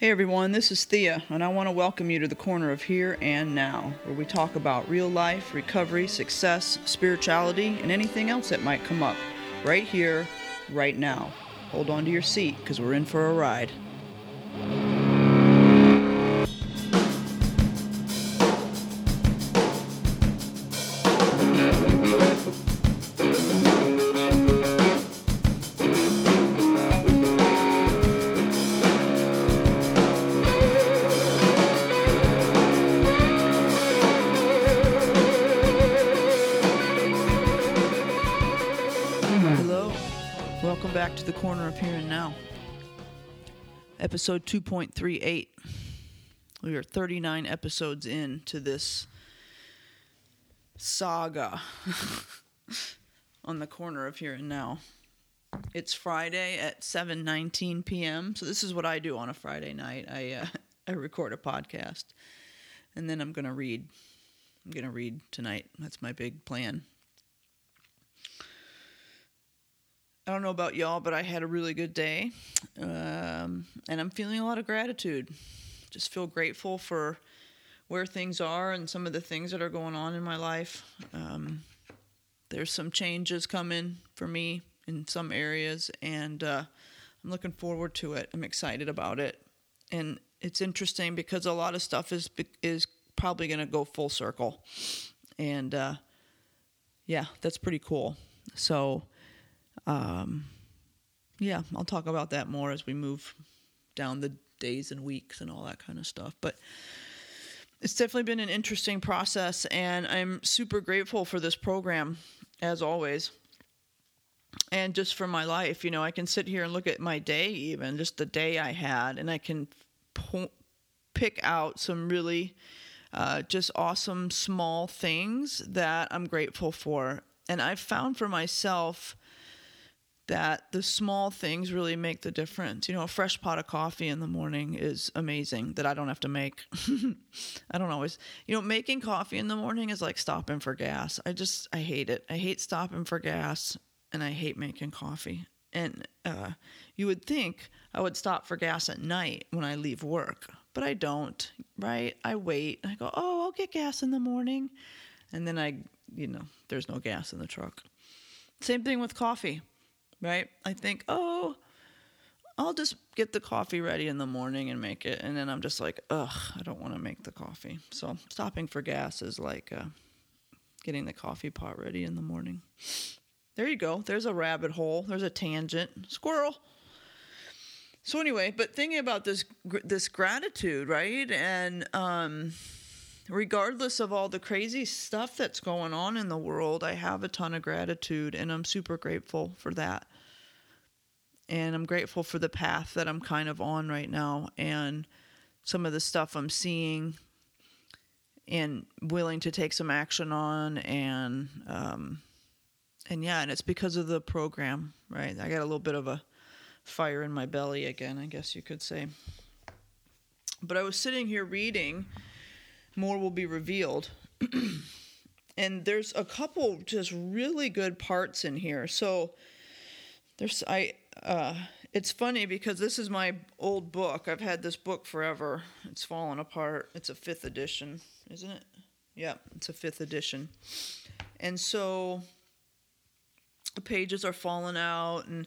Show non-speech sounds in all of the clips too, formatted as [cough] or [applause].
Hey everyone, this is Thea, and I want to welcome you to the corner of Here and Now, where we talk about real life, recovery, success, spirituality, and anything else that might come up right here, right now. Hold on to your seat because we're in for a ride. The corner of Here and Now. Episode 2.38. We are 39 episodes in to this saga [laughs] on the corner of Here and Now. It's Friday at 7:19 p.m. So this is what I do on a Friday night. I uh, [laughs] I record a podcast and then I'm going to read. I'm going to read tonight. That's my big plan. I don't know about y'all, but I had a really good day. Um, and I'm feeling a lot of gratitude. Just feel grateful for where things are and some of the things that are going on in my life. Um, there's some changes coming for me in some areas, and uh, I'm looking forward to it. I'm excited about it. And it's interesting because a lot of stuff is is probably going to go full circle. And uh, yeah, that's pretty cool. So, um, yeah, I'll talk about that more as we move down the days and weeks and all that kind of stuff. But it's definitely been an interesting process, and I'm super grateful for this program, as always. And just for my life, you know, I can sit here and look at my day, even just the day I had, and I can po- pick out some really uh, just awesome small things that I'm grateful for. And I've found for myself that the small things really make the difference. You know, a fresh pot of coffee in the morning is amazing that I don't have to make. [laughs] I don't always, you know, making coffee in the morning is like stopping for gas. I just, I hate it. I hate stopping for gas and I hate making coffee. And uh, you would think I would stop for gas at night when I leave work, but I don't, right? I wait. I go, oh, I'll get gas in the morning. And then I, you know, there's no gas in the truck. Same thing with coffee right? I think, oh, I'll just get the coffee ready in the morning and make it. And then I'm just like, ugh, I don't want to make the coffee. So stopping for gas is like uh, getting the coffee pot ready in the morning. There you go. There's a rabbit hole. There's a tangent. Squirrel. So anyway, but thinking about this this gratitude, right? And um, regardless of all the crazy stuff that's going on in the world, I have a ton of gratitude and I'm super grateful for that. And I'm grateful for the path that I'm kind of on right now and some of the stuff I'm seeing and willing to take some action on and um, and yeah, and it's because of the program, right? I got a little bit of a fire in my belly again, I guess you could say. But I was sitting here reading more will be revealed. [clears throat] and there's a couple just really good parts in here. So there's I uh it's funny because this is my old book. I've had this book forever. It's fallen apart. It's a 5th edition, isn't it? Yeah, it's a 5th edition. And so the pages are falling out and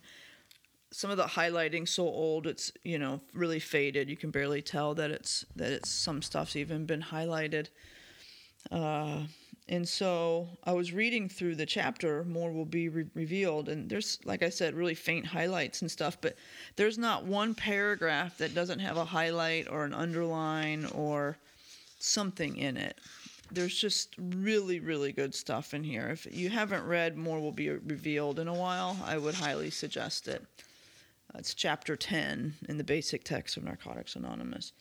some of the highlighting so old it's you know really faded. You can barely tell that it's that it's some stuff's even been highlighted. Uh, and so i was reading through the chapter more will be re- revealed. And there's like i said really faint highlights and stuff but there's not one paragraph that doesn't have a highlight or an underline or something in it. There's just really really good stuff in here. If you haven't read more will be revealed in a while i would highly suggest it it's chapter 10 in the basic text of Narcotics Anonymous.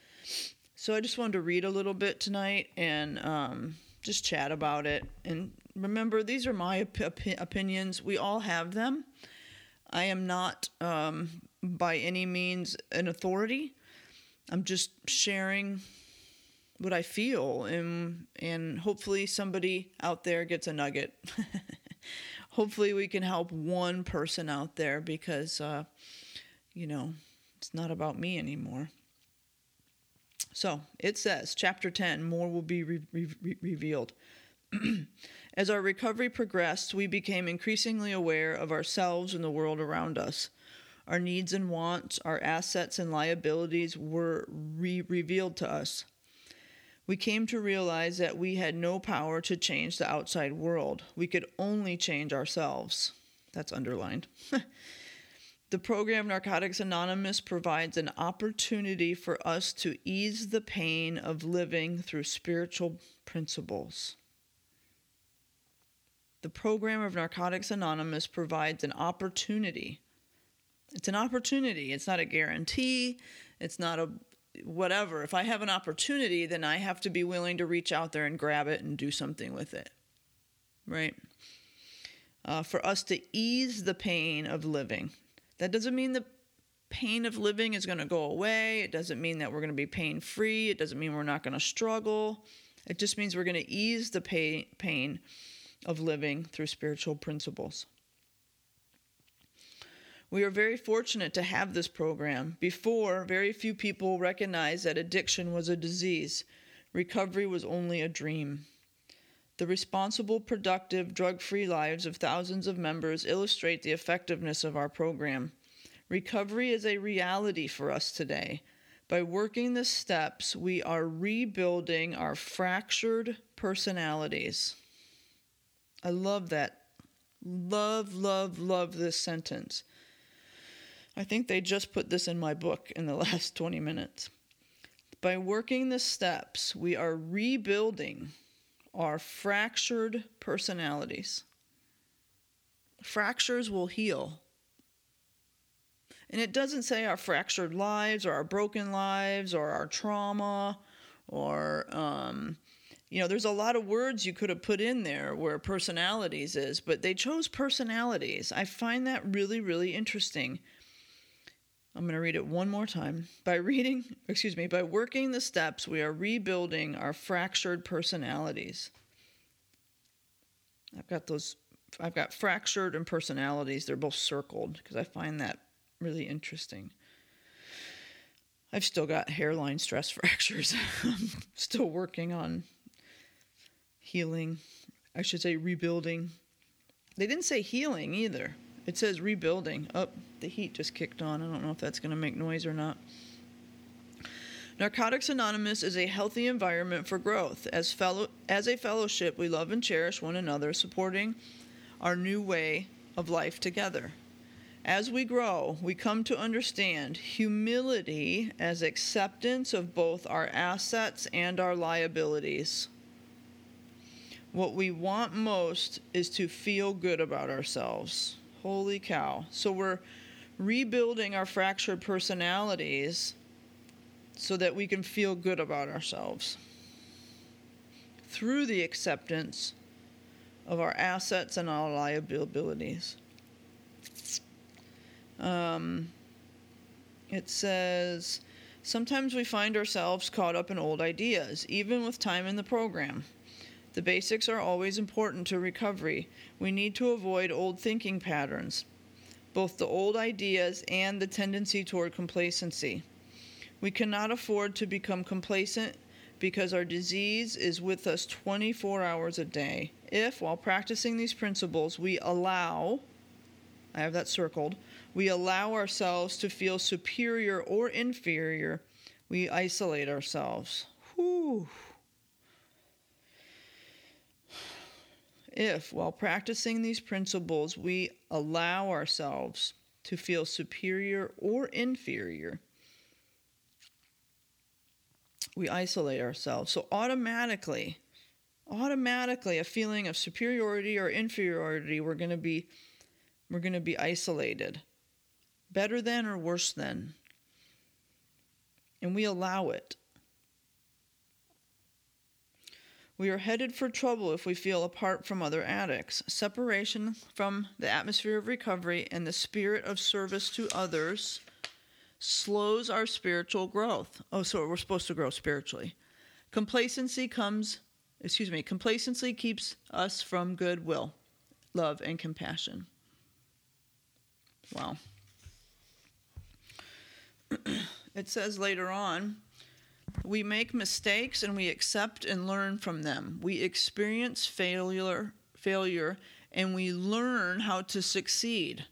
So I just wanted to read a little bit tonight and um, just chat about it. And remember, these are my op- opinions. We all have them. I am not um, by any means an authority. I'm just sharing what I feel, and and hopefully somebody out there gets a nugget. [laughs] hopefully we can help one person out there because. Uh, you know, it's not about me anymore. So it says, chapter 10, more will be re- re- revealed. [clears throat] As our recovery progressed, we became increasingly aware of ourselves and the world around us. Our needs and wants, our assets and liabilities were re- revealed to us. We came to realize that we had no power to change the outside world. We could only change ourselves. That's underlined. [laughs] the program Narcotics Anonymous provides an opportunity for us to ease the pain of living through spiritual principles. The program of Narcotics Anonymous provides an opportunity. It's an opportunity, it's not a guarantee, it's not a whatever. If I have an opportunity, then I have to be willing to reach out there and grab it and do something with it. Right? Uh, for us to ease the pain of living. That doesn't mean the pain of living is going to go away. It doesn't mean that we're going to be pain free. It doesn't mean we're not going to struggle. It just means we're going to ease the pain, pain of living through spiritual principles. We are very fortunate to have this program. Before, very few people recognized that addiction was a disease. Recovery was only a dream. The responsible, productive, drug free lives of thousands of members illustrate the effectiveness of our program. Recovery is a reality for us today. By working the steps, we are rebuilding our fractured personalities. I love that. Love, love, love this sentence. I think they just put this in my book in the [laughs] last 20 minutes. By working the steps, we are rebuilding our fractured personalities. Fractures will heal. And it doesn't say our fractured lives or our broken lives or our trauma or um, you know, there's a lot of words you could have put in there where personalities is, but they chose personalities. I find that really, really interesting. I'm going to read it one more time. By reading, excuse me, by working the steps, we are rebuilding our fractured personalities. I've got those, I've got fractured and personalities. They're both circled because I find that really interesting. I've still got hairline stress [laughs] fractures. I'm still working on healing. I should say rebuilding. They didn't say healing either. It says rebuilding. Oh, the heat just kicked on. I don't know if that's going to make noise or not. Narcotics Anonymous is a healthy environment for growth. As, fellow, as a fellowship, we love and cherish one another, supporting our new way of life together. As we grow, we come to understand humility as acceptance of both our assets and our liabilities. What we want most is to feel good about ourselves. Holy cow. So we're rebuilding our fractured personalities so that we can feel good about ourselves through the acceptance of our assets and our liabilities. Um, it says, Sometimes we find ourselves caught up in old ideas, even with time in the program. The basics are always important to recovery. We need to avoid old thinking patterns, both the old ideas and the tendency toward complacency. We cannot afford to become complacent because our disease is with us 24 hours a day. If, while practicing these principles, we allow, I have that circled, we allow ourselves to feel superior or inferior, we isolate ourselves. Whew. If, while practicing these principles, we allow ourselves to feel superior or inferior, we isolate ourselves. So, automatically, automatically, a feeling of superiority or inferiority, we're going to be we're going to be isolated. Better than or worse than. And we allow it. We are headed for trouble if we feel apart from other addicts. Separation from the atmosphere of recovery and the spirit of service to others slows our spiritual growth. Oh, so we're supposed to grow spiritually. Complacency comes, excuse me, complacency keeps us from goodwill, love, and compassion. Wow. [clears throat] it says later on We make mistakes and we accept and learn from them. We experience failure, failure and we learn how to succeed.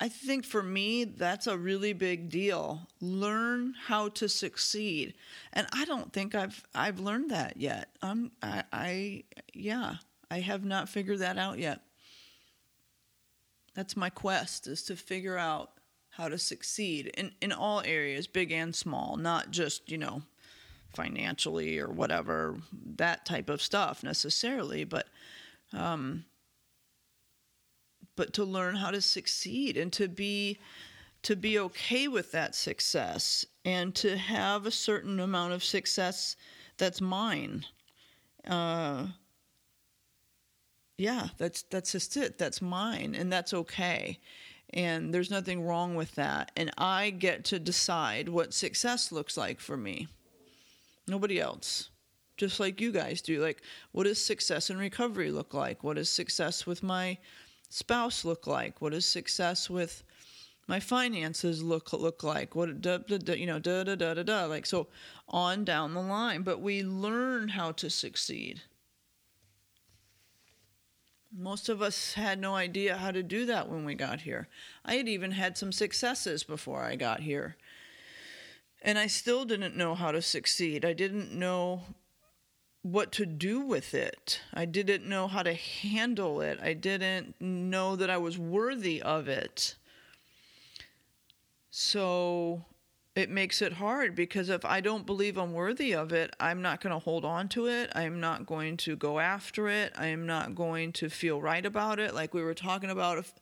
I think for me, that's a really big deal. Learn how to succeed, and I don't think I've I've learned that yet. I'm I, I yeah, I have not figured that out yet. That's my quest is to figure out how to succeed in in all areas, big and small, not just you know financially or whatever that type of stuff necessarily, but um, but to learn how to succeed and to be to be okay with that success and to have a certain amount of success that's mine. Uh, yeah, that's that's just it. That's mine, and that's okay. And there's nothing wrong with that. And I get to decide what success looks like for me. Nobody else. Just like you guys do. Like, what does success in recovery look like? What does success with my spouse look like? What does success with my finances look look like? What da, da, da, you know da da da da da like so on down the line. But we learn how to succeed. Most of us had no idea how to do that when we got here. I had even had some successes before I got here. And I still didn't know how to succeed. I didn't know what to do with it. I didn't know how to handle it. I didn't know that I was worthy of it. So it makes it hard because if I don't believe I'm worthy of it, I'm not going to hold on to it. I'm not going to go after it. I'm not going to feel right about it. Like we were talking about if,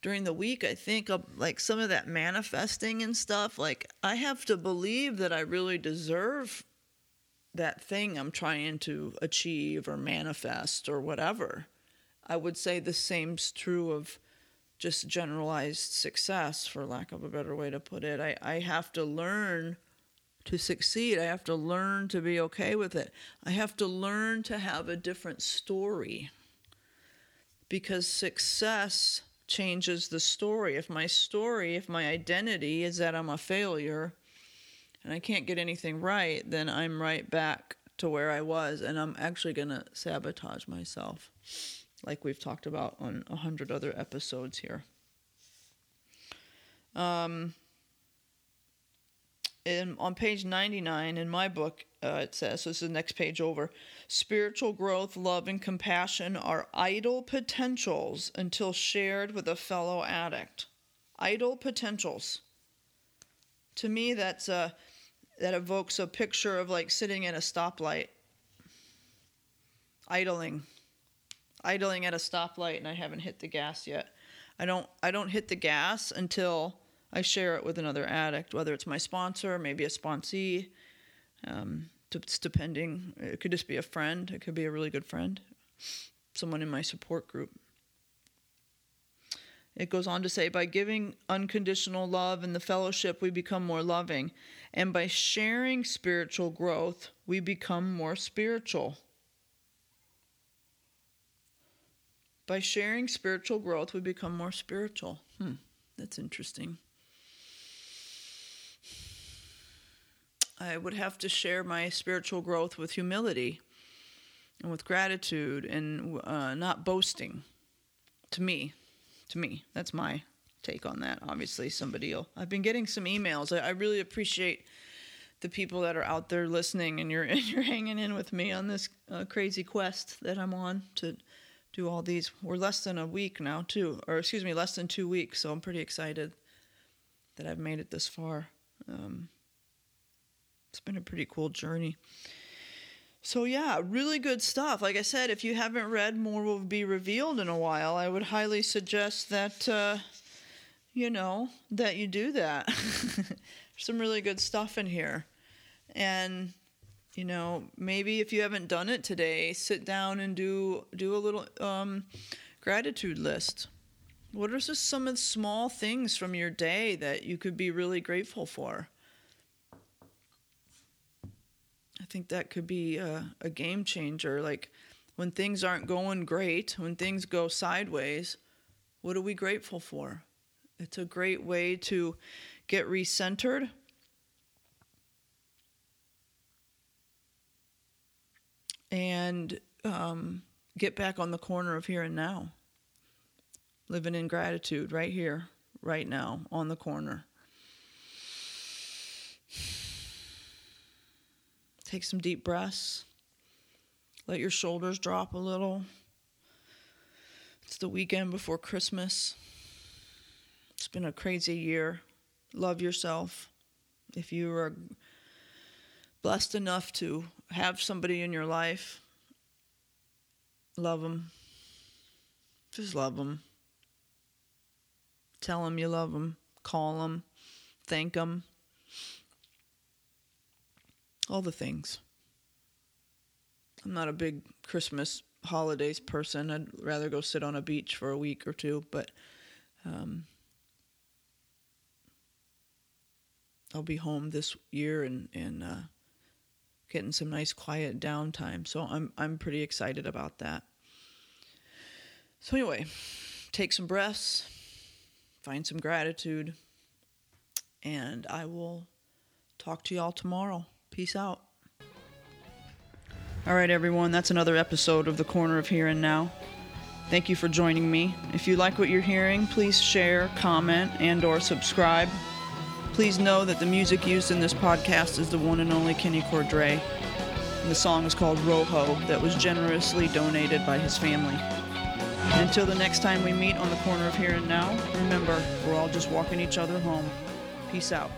during the week, I think of like some of that manifesting and stuff. Like I have to believe that I really deserve that thing I'm trying to achieve or manifest or whatever. I would say the same's true of just generalized success, for lack of a better way to put it. I, I have to learn to succeed. I have to learn to be okay with it. I have to learn to have a different story because success changes the story. If my story, if my identity is that I'm a failure, and I can't get anything right, then I'm right back to where I was, and I'm actually going to sabotage myself, like we've talked about on a hundred other episodes here. Um, in, on page 99 in my book, uh, it says, so this is the next page over spiritual growth, love, and compassion are idle potentials until shared with a fellow addict. Idle potentials. To me, that's a that evokes a picture of like sitting in a stoplight, idling, idling at a stoplight, and I haven't hit the gas yet. I don't I don't hit the gas until I share it with another addict, whether it's my sponsor, maybe a sponsee. Um, it's depending. It could just be a friend. It could be a really good friend, someone in my support group. It goes on to say, by giving unconditional love and the fellowship, we become more loving. And by sharing spiritual growth, we become more spiritual. By sharing spiritual growth, we become more spiritual. Hmm, that's interesting. I would have to share my spiritual growth with humility and with gratitude and uh, not boasting to me to me. That's my take on that. Obviously, somebody will. I've been getting some emails. I, I really appreciate the people that are out there listening, and you're [laughs] and you're hanging in with me on this uh, crazy quest that I'm on to do all these. We're less than a week now, too, or excuse me, less than two weeks. So I'm pretty excited that I've made it this far. Um, it's been a pretty cool journey. So yeah, really good stuff. Like I said, if you haven't read More Will Be Revealed in a while, I would highly suggest that uh, you know that you do that. [laughs] Some really good stuff in here, and you know maybe if you haven't done it today, sit down and do do a little um, gratitude list. What are just some of the small things from your day that you could be really grateful for? I think that could be a, a game changer. Like when things aren't going great, when things go sideways, what are we grateful for? It's a great way to get recentered and um, get back on the corner of here and now. Living in gratitude right here, right now, on the corner. Take some deep breaths. Let your shoulders drop a little. It's the weekend before Christmas. It's been a crazy year. Love yourself. If you are blessed enough to have somebody in your life, love them. Just love them. Tell them you love them. Call them. Thank them. All the things. I'm not a big Christmas holidays person. I'd rather go sit on a beach for a week or two, but um, I'll be home this year and and uh, getting some nice quiet downtime. So I'm I'm pretty excited about that. So anyway, take some breaths, find some gratitude, and I will talk to y'all tomorrow. Peace out. All right, everyone, that's another episode of The Corner of Here and Now. Thank you for joining me. If you like what you're hearing, please share, comment, and or subscribe. Please know that the music used in this podcast is the one and only Kenny Cordray. And the song is called Rojo that was generously donated by his family. Until the next time we meet on the corner of here and now, remember, we're all just walking each other home. Peace out.